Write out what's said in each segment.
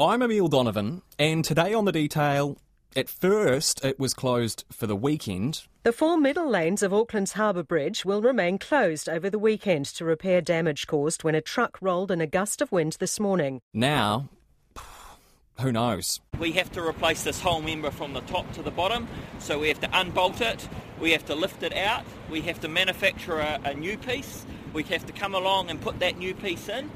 I'm Emile Donovan, and today on the detail, at first it was closed for the weekend. The four middle lanes of Auckland's Harbour Bridge will remain closed over the weekend to repair damage caused when a truck rolled in a gust of wind this morning. Now, who knows? We have to replace this whole member from the top to the bottom, so we have to unbolt it, we have to lift it out, we have to manufacture a, a new piece, we have to come along and put that new piece in,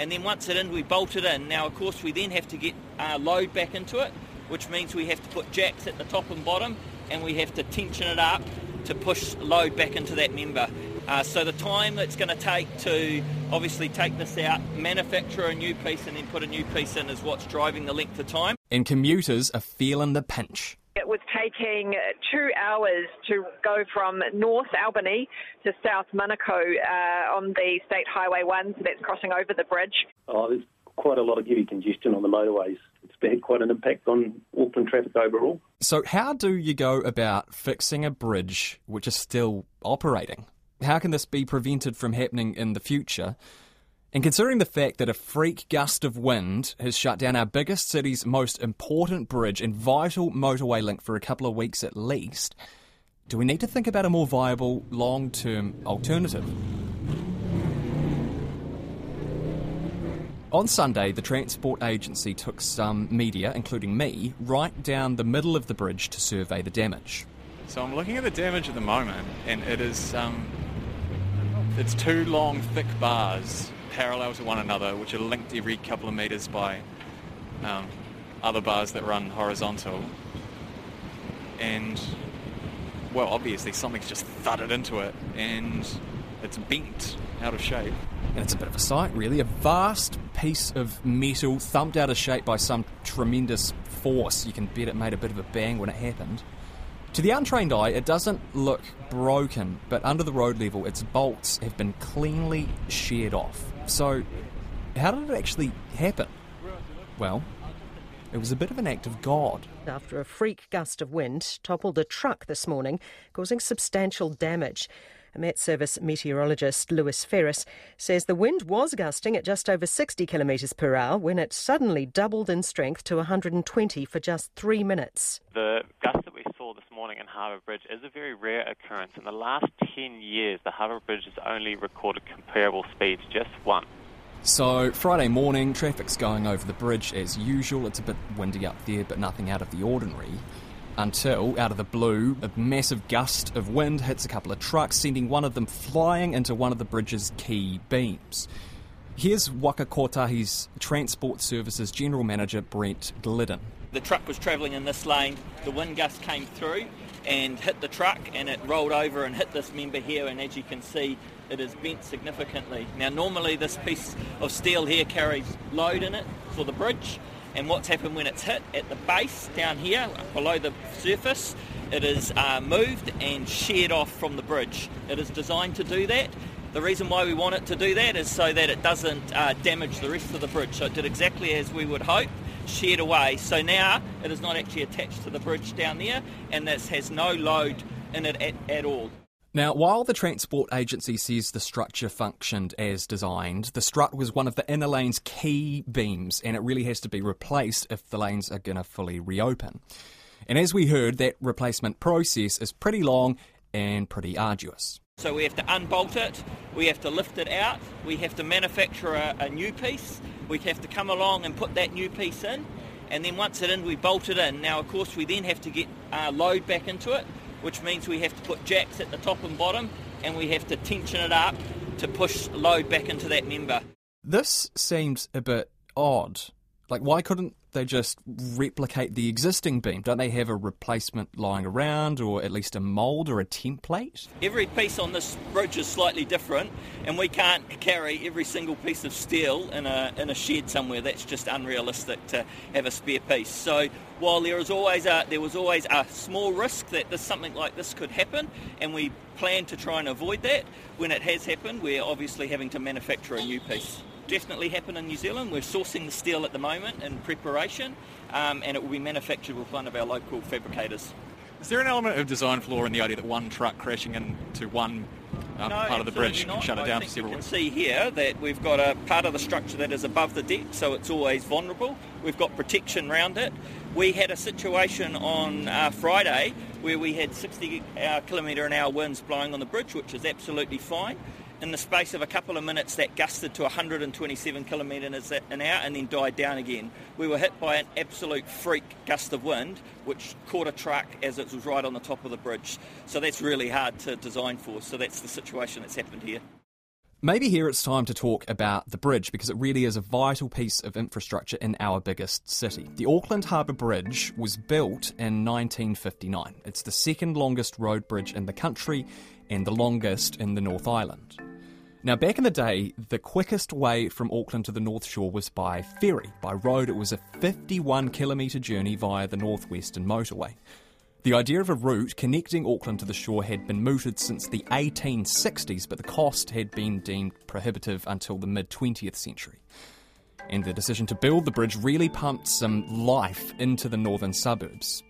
and then once it in, we bolt it in. Now, of course, we then have to get uh, load back into it, which means we have to put jacks at the top and bottom, and we have to tension it up to push load back into that member. Uh, so the time it's going to take to obviously take this out, manufacture a new piece, and then put a new piece in is what's driving the length of time. And commuters are feeling the pinch. It was taking two hours to go from North Albany to South Manukau uh, on the State Highway 1, so that's crossing over the bridge. Oh, there's quite a lot of heavy congestion on the motorways. It's had quite an impact on Auckland traffic overall. So, how do you go about fixing a bridge which is still operating? How can this be prevented from happening in the future? And considering the fact that a freak gust of wind has shut down our biggest city's most important bridge and vital motorway link for a couple of weeks at least, do we need to think about a more viable long term alternative? On Sunday, the Transport Agency took some media, including me, right down the middle of the bridge to survey the damage. So I'm looking at the damage at the moment, and it is um, it's two long, thick bars parallel to one another, which are linked every couple of metres by um, other bars that run horizontal. And, well, obviously something's just thudded into it, and it's bent out of shape. And it's a bit of a sight, really. A vast piece of metal thumped out of shape by some tremendous force. You can bet it made a bit of a bang when it happened. To the untrained eye, it doesn't look broken, but under the road level, its bolts have been cleanly sheared off. So, how did it actually happen? Well, it was a bit of an act of God. After a freak gust of wind toppled a truck this morning, causing substantial damage. A Met Service meteorologist Lewis Ferris says the wind was gusting at just over 60 kilometres per hour when it suddenly doubled in strength to 120 for just three minutes. The gust that we saw this morning in Harbour Bridge is a very rare occurrence. In the last 10 years, the Harbour Bridge has only recorded comparable speeds just once. So, Friday morning, traffic's going over the bridge as usual. It's a bit windy up there, but nothing out of the ordinary until, out of the blue, a massive gust of wind hits a couple of trucks, sending one of them flying into one of the bridge's key beams. Here's Waka Kotahi's Transport Services General Manager Brett Gliddon. The truck was travelling in this lane, the wind gust came through and hit the truck and it rolled over and hit this member here and as you can see it is bent significantly. Now normally this piece of steel here carries load in it for the bridge and what's happened when it's hit at the base down here below the surface it is uh, moved and sheared off from the bridge. It is designed to do that. The reason why we want it to do that is so that it doesn't uh, damage the rest of the bridge. So it did exactly as we would hope sheared away. So now it is not actually attached to the bridge down there and this has no load in it at, at all now, while the Transport Agency says the structure functioned as designed, the strut was one of the inner lane's key beams, and it really has to be replaced if the lanes are going to fully reopen. And as we heard, that replacement process is pretty long and pretty arduous. So we have to unbolt it, we have to lift it out, we have to manufacture a, a new piece, we have to come along and put that new piece in, and then once it's in, we bolt it in. Now, of course, we then have to get uh, load back into it which means we have to put jacks at the top and bottom and we have to tension it up to push load back into that member. This seems a bit odd. Like, why couldn't they just replicate the existing beam? Don't they have a replacement lying around, or at least a mould or a template? Every piece on this bridge is slightly different, and we can't carry every single piece of steel in a, in a shed somewhere. That's just unrealistic to have a spare piece. So while there is always a, there was always a small risk that this, something like this could happen, and we plan to try and avoid that, when it has happened, we're obviously having to manufacture a new piece definitely happen in New Zealand. We're sourcing the steel at the moment in preparation, um, and it will be manufactured with one of our local fabricators. Is there an element of design flaw in the idea that one truck crashing into one uh, no, part of the bridge absolutely can shut it down I for several you can see here that we've got a part of the structure that is above the deck, so it's always vulnerable. We've got protection around it. We had a situation on uh, Friday where we had 60 uh, kilometre an hour winds blowing on the bridge, which is absolutely fine. In the space of a couple of minutes, that gusted to 127 kilometres an hour and then died down again. We were hit by an absolute freak gust of wind, which caught a truck as it was right on the top of the bridge. So that's really hard to design for. So that's the situation that's happened here. Maybe here it's time to talk about the bridge because it really is a vital piece of infrastructure in our biggest city. The Auckland Harbour Bridge was built in 1959. It's the second longest road bridge in the country and the longest in the North Island. Now, back in the day, the quickest way from Auckland to the North Shore was by ferry. By road, it was a 51 kilometre journey via the Northwestern Motorway. The idea of a route connecting Auckland to the shore had been mooted since the 1860s, but the cost had been deemed prohibitive until the mid 20th century. And the decision to build the bridge really pumped some life into the northern suburbs.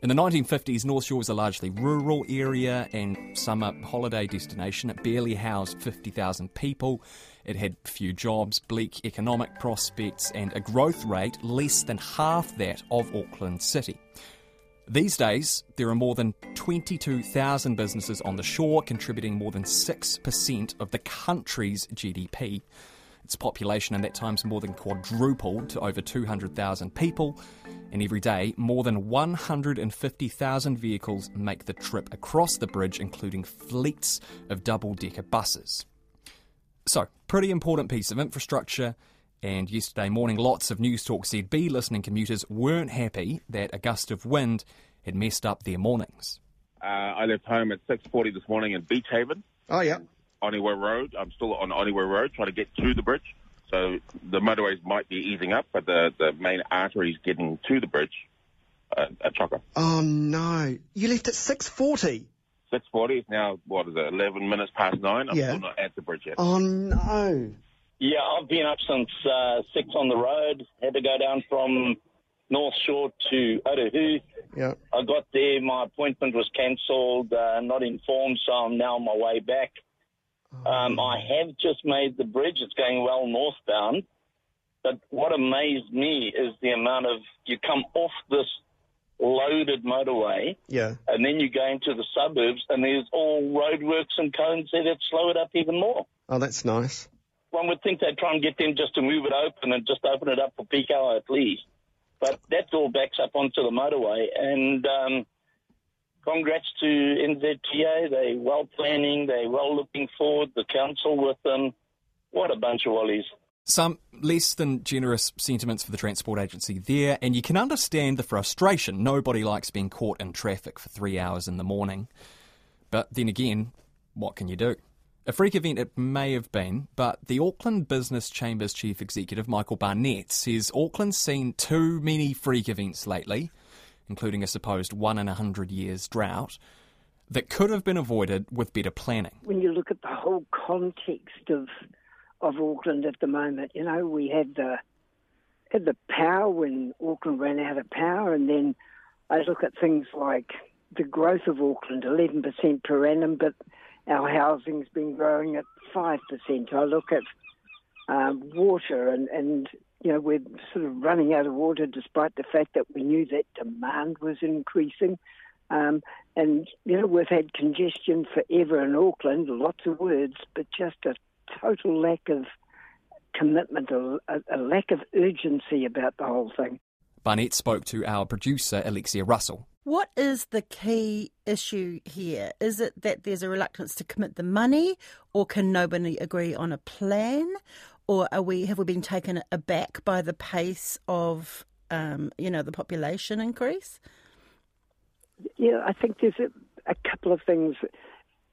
In the 1950s, North Shore was a largely rural area and summer holiday destination. It barely housed 50,000 people. It had few jobs, bleak economic prospects, and a growth rate less than half that of Auckland City. These days, there are more than 22,000 businesses on the shore, contributing more than 6% of the country's GDP. Its population in that time's more than quadrupled to over 200,000 people, and every day, more than 150,000 vehicles make the trip across the bridge, including fleets of double decker buses. So, pretty important piece of infrastructure. And yesterday morning, lots of News Talk ZB listening commuters weren't happy that a gust of wind had messed up their mornings. Uh, I left home at 6.40 this morning in Beach Haven, Oh, yeah. Onewa Road. I'm still on Onewa Road trying to get to the bridge. So the motorways might be easing up, but the, the main arteries getting to the bridge uh, are chocker. Oh, no. You left at 6.40. 6.40 is now, what is it, 11 minutes past 9? I'm Yeah. still not at the bridge yet. Oh, no. Yeah, I've been up since uh, six on the road. Had to go down from North Shore to Otahu. Yeah. I got there, my appointment was cancelled, uh, not informed, so I'm now on my way back. Um, I have just made the bridge. It's going well northbound. But what amazed me is the amount of you come off this loaded motorway Yeah. and then you go into the suburbs and there's all roadworks and cones there that slow it up even more. Oh, that's nice. One would think they'd try and get them just to move it open and just open it up for peak hour at least. But that all backs up onto the motorway. And um, congrats to NZTA. They're well planning. They're well looking forward. The council with them. What a bunch of wallies. Some less than generous sentiments for the transport agency there, and you can understand the frustration. Nobody likes being caught in traffic for three hours in the morning. But then again, what can you do? A freak event it may have been, but the Auckland Business Chamber's chief executive, Michael Barnett, says Auckland's seen too many freak events lately, including a supposed one in a hundred years drought, that could have been avoided with better planning. when you look at the whole context of of Auckland at the moment, you know, we had the had the power when Auckland ran out of power, and then I look at things like the growth of Auckland, eleven percent per annum, but our housing's been growing at five percent. I look at um, water, and and you know we're sort of running out of water, despite the fact that we knew that demand was increasing. Um, and, you know, we've had congestion forever in Auckland, lots of words, but just a total lack of commitment, a, a lack of urgency about the whole thing. Barnett spoke to our producer, Alexia Russell. What is the key issue here? Is it that there's a reluctance to commit the money, or can nobody agree on a plan, or are we have we been taken aback by the pace of um, you know the population increase? Yeah, I think there's a, a couple of things.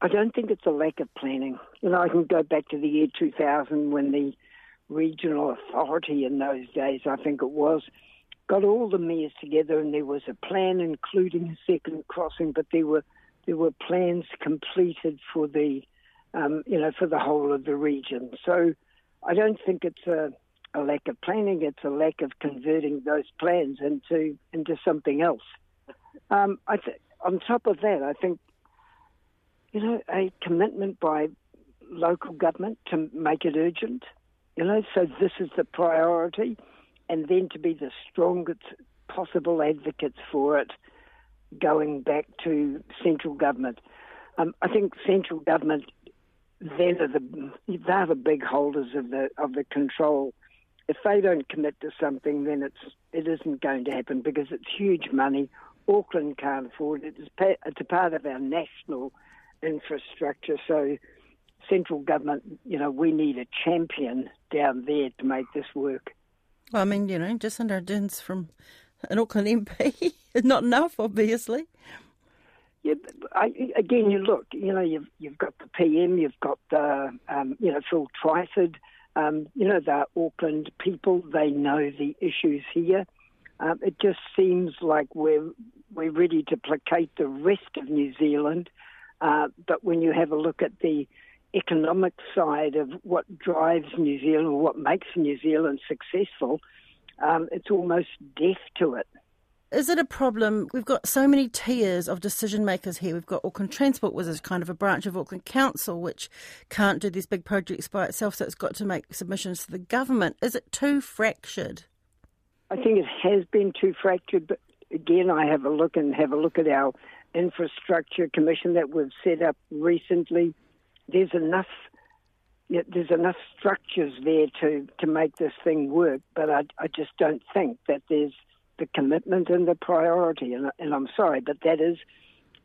I don't think it's a lack of planning. You know, I can go back to the year 2000 when the regional authority in those days, I think it was, got all the mayors together and there was a plan including a second crossing, but there were there were plans completed for the um, you know for the whole of the region. So I don't think it's a, a lack of planning; it's a lack of converting those plans into into something else. Um, I th- on top of that, I think you know, a commitment by local government to make it urgent. You know, so this is the priority, and then to be the strongest possible advocates for it, going back to central government. Um, I think central government they're the they're the big holders of the of the control. If they don't commit to something, then it's it isn't going to happen because it's huge money. Auckland can't afford it. It's, it's a part of our national infrastructure. So, central government, you know, we need a champion down there to make this work. Well, I mean, you know, Jacinda Ardern's from an Auckland MP. Is not enough, obviously. Yeah, I, again, you look. You know, you've you've got the PM, you've got the um, you know Phil Twyford. Um, you know, the Auckland people. They know the issues here. Um, it just seems like we're we're ready to placate the rest of New Zealand. Uh, but when you have a look at the economic side of what drives New Zealand or what makes New Zealand successful, um, it's almost deaf to it. Is it a problem? We've got so many tiers of decision makers here. We've got Auckland Transport, which is kind of a branch of Auckland Council, which can't do these big projects by itself, so it's got to make submissions to the government. Is it too fractured? I think it has been too fractured, but again, I have a look and have a look at our infrastructure commission that we've set up recently. There's enough there's enough structures there to, to make this thing work, but I, I just don't think that there's the commitment and the priority. And, and I'm sorry, but that is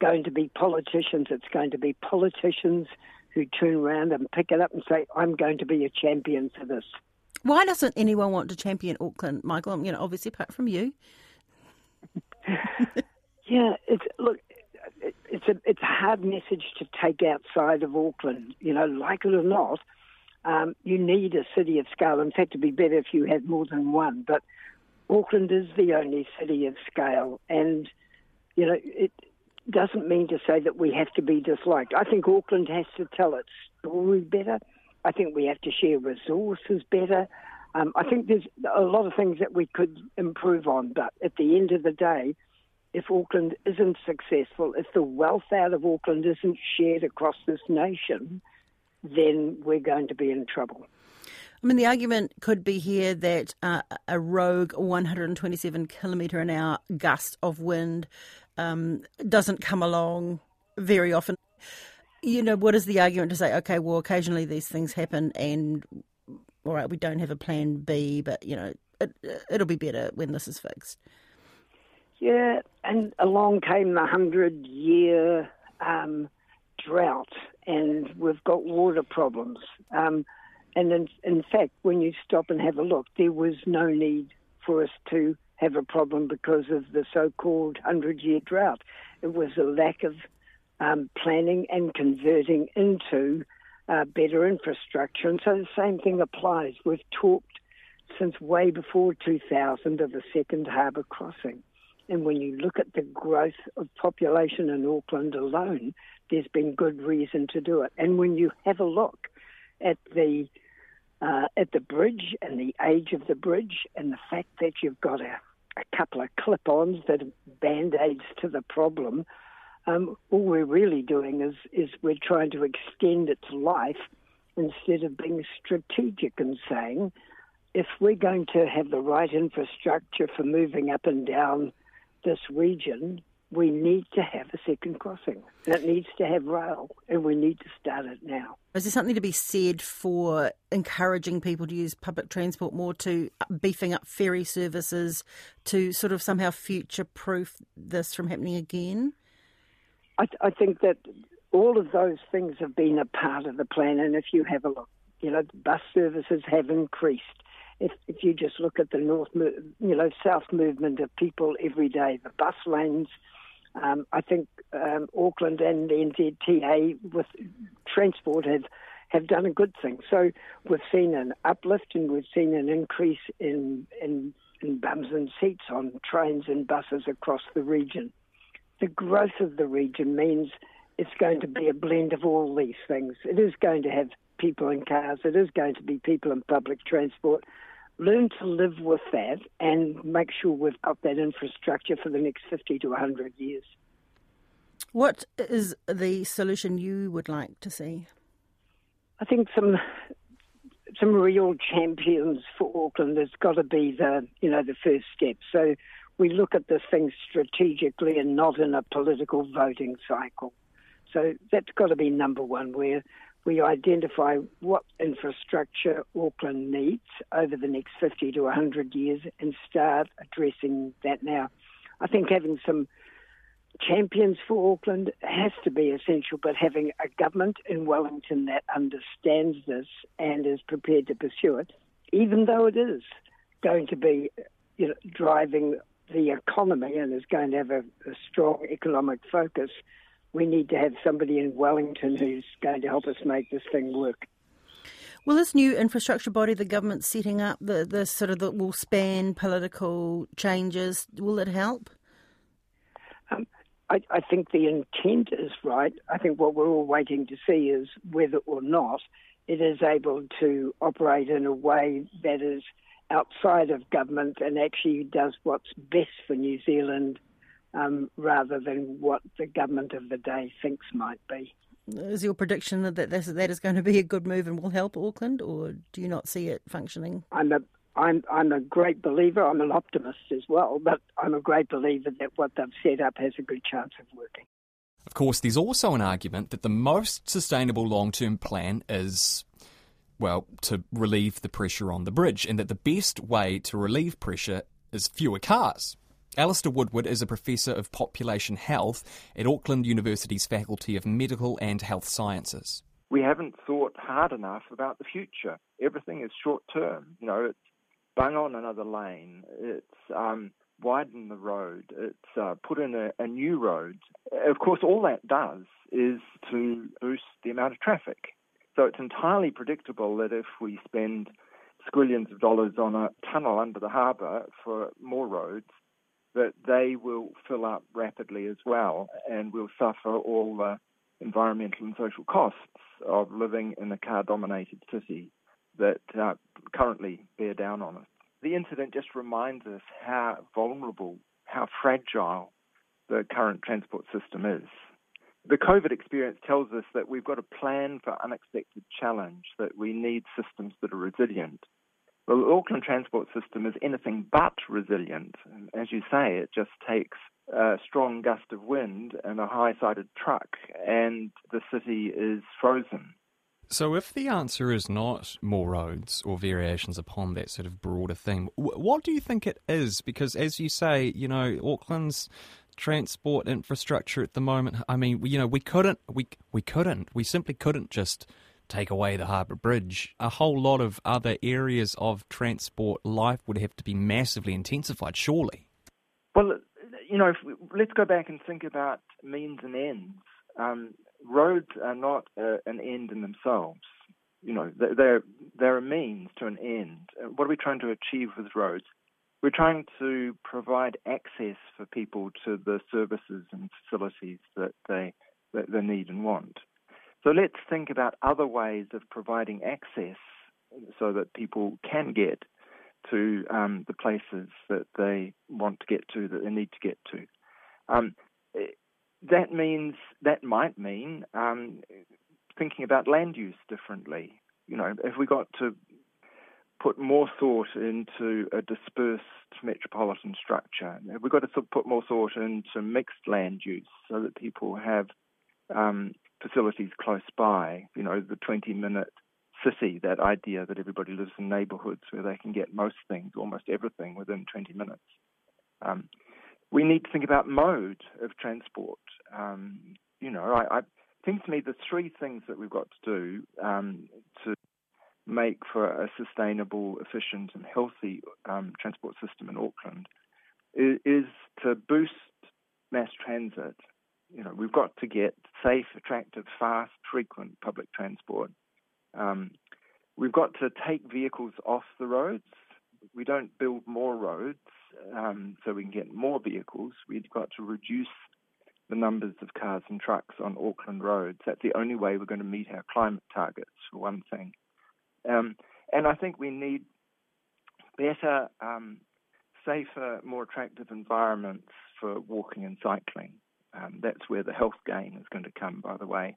going to be politicians. It's going to be politicians who turn around and pick it up and say, I'm going to be a champion for this. Why doesn't anyone want to champion Auckland, Michael? You know, obviously, apart from you. yeah, it's look, it's a it's a hard message to take outside of Auckland. You know, like it or not, um, you need a city of scale. In fact, it'd be better if you had more than one. But Auckland is the only city of scale, and you know it doesn't mean to say that we have to be disliked. I think Auckland has to tell its story better. I think we have to share resources better. Um, I think there's a lot of things that we could improve on, but at the end of the day, if Auckland isn't successful, if the wealth out of Auckland isn't shared across this nation, then we're going to be in trouble. I mean, the argument could be here that uh, a rogue 127 kilometre an hour gust of wind um, doesn't come along very often. You know, what is the argument to say, okay, well, occasionally these things happen and, all right, we don't have a plan B, but, you know, it, it'll be better when this is fixed? Yeah, and along came the 100 year um, drought, and we've got water problems. Um, and in, in fact, when you stop and have a look, there was no need for us to have a problem because of the so called 100 year drought. It was a lack of um, planning and converting into uh, better infrastructure. And so the same thing applies. We've talked since way before 2000 of the second harbour crossing. And when you look at the growth of population in Auckland alone, there's been good reason to do it. And when you have a look at the uh, at the bridge and the age of the bridge and the fact that you've got a, a couple of clip-ons that are band-aids to the problem, um, all we're really doing is is we're trying to extend its life instead of being strategic and saying if we're going to have the right infrastructure for moving up and down this region, we need to have a second crossing. And it needs to have rail, and we need to start it now. Is there something to be said for encouraging people to use public transport more, to beefing up ferry services, to sort of somehow future proof this from happening again? I, I think that all of those things have been a part of the plan, and if you have a look, you know, bus services have increased if, if you just look at the north, you know, south movement of people every day, the bus lanes, um, I think um, Auckland and the NZTA with transport have have done a good thing. So we've seen an uplift and we've seen an increase in in, in bums and seats on trains and buses across the region. The growth of the region means it's going to be a blend of all these things. It is going to have people in cars. It is going to be people in public transport learn to live with that and make sure we've got that infrastructure for the next 50 to 100 years. What is the solution you would like to see? I think some some real champions for Auckland has got to be the you know the first step. So we look at this thing strategically and not in a political voting cycle. So that's got to be number one, where we identify what infrastructure Auckland needs over the next 50 to 100 years and start addressing that now. I think having some champions for Auckland has to be essential, but having a government in Wellington that understands this and is prepared to pursue it, even though it is going to be you know, driving the economy and is going to have a, a strong economic focus, we need to have somebody in Wellington who's going to help us make this thing work. Will this new infrastructure body the government's setting up, the, the sort of that will span political changes, will it help? Um, I, I think the intent is right. I think what we're all waiting to see is whether or not it is able to operate in a way that is outside of government and actually does what's best for New Zealand um, rather than what the government of the day thinks might be. Is your prediction that this, that is going to be a good move and will help Auckland, or do you not see it functioning? I'm a I'm I'm a great believer. I'm an optimist as well, but I'm a great believer that what they've set up has a good chance of working. Of course, there's also an argument that the most sustainable long-term plan is well, to relieve the pressure on the bridge, and that the best way to relieve pressure is fewer cars. Alistair Woodward is a professor of population health at Auckland University's Faculty of Medical and Health Sciences. We haven't thought hard enough about the future. Everything is short term. You know, it's bung on another lane. It's um, widen the road. It's uh, put in a, a new road. Of course, all that does is to boost the amount of traffic. So it's entirely predictable that if we spend squillions of dollars on a tunnel under the harbour for more roads, that they will fill up rapidly as well and will suffer all the environmental and social costs of living in a car dominated city that uh, currently bear down on us. The incident just reminds us how vulnerable, how fragile the current transport system is. The COVID experience tells us that we've got to plan for unexpected challenge, that we need systems that are resilient. The Auckland transport system is anything but resilient. As you say, it just takes a strong gust of wind and a high sided truck, and the city is frozen. So, if the answer is not more roads or variations upon that sort of broader theme, what do you think it is? Because, as you say, you know, Auckland's transport infrastructure at the moment. I mean, you know, we couldn't, we we couldn't, we simply couldn't just take away the harbour bridge. A whole lot of other areas of transport life would have to be massively intensified, surely. Well, you know, we, let's go back and think about means and ends. Um, roads are not uh, an end in themselves. You know, they're they're a means to an end. Uh, what are we trying to achieve with roads? We're trying to provide access for people to the services and facilities that they that they need and want. So let's think about other ways of providing access so that people can get to um, the places that they want to get to, that they need to get to. Um, that means that might mean um, thinking about land use differently. You know, if we got to put more thought into a dispersed metropolitan structure, we've got to put more thought into mixed land use so that people have um, facilities close by. You know, the 20-minute city, that idea that everybody lives in neighbourhoods where they can get most things, almost everything, within 20 minutes. Um, we need to think about mode of transport. Um, you know, I, I think to me the three things that we've got to do um, to make for a sustainable, efficient, and healthy um, transport system in Auckland is, is, to boost mass transit. You know, we've got to get safe, attractive, fast, frequent public transport. Um, we've got to take vehicles off the roads. We don't build more roads um, so we can get more vehicles, we've got to reduce the numbers of cars and trucks on Auckland roads. That's the only way we're going to meet our climate targets, for one thing. Um, and I think we need better, um, safer, more attractive environments for walking and cycling. Um, that's where the health gain is going to come, by the way,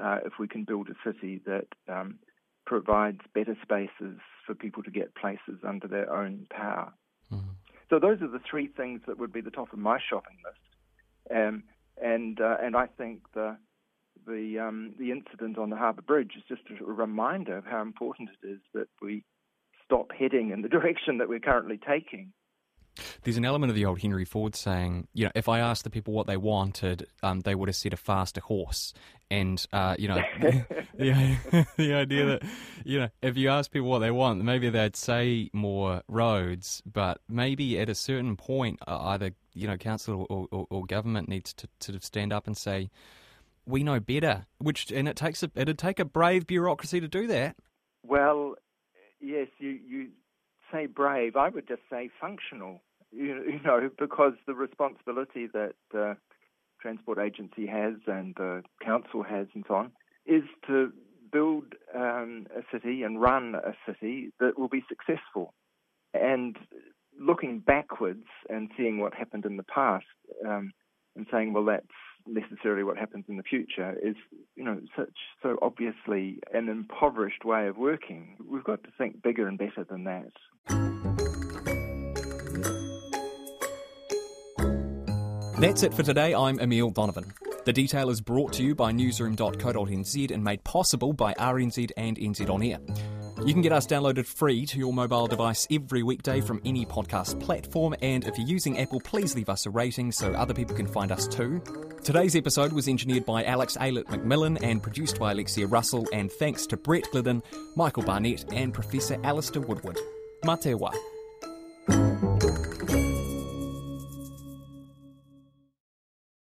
uh, if we can build a city that um, provides better spaces for people to get places under their own power. Mm-hmm. So those are the three things that would be the top of my shopping list. Um, and uh, and I think the the um, the incident on the Harbour Bridge is just a reminder of how important it is that we stop heading in the direction that we're currently taking. There's an element of the old Henry Ford saying, you know, if I asked the people what they wanted, um, they would have said a faster horse. And, uh, you know, the, the idea that, you know, if you ask people what they want, maybe they'd say more roads, but maybe at a certain point, uh, either, you know, council or, or, or government needs to sort of stand up and say, we know better, which, and it takes a, it'd take a brave bureaucracy to do that. Well, yes, you, you say brave. I would just say functional. You, you know, because the responsibility that transport agency has and the council has and so on is to build um, a city and run a city that will be successful. And looking backwards and seeing what happened in the past um, and saying, well, that's necessarily what happens in the future is, you know, such so obviously an impoverished way of working. We've got to think bigger and better than that. That's it for today. I'm Emile Donovan. The detail is brought to you by newsroom.co.nz and made possible by RNZ and NZ On Air. You can get us downloaded free to your mobile device every weekday from any podcast platform, and if you're using Apple, please leave us a rating so other people can find us too. Today's episode was engineered by Alex Aylett McMillan and produced by Alexia Russell, and thanks to Brett Gliddon, Michael Barnett, and Professor Alistair Woodward. Matewa.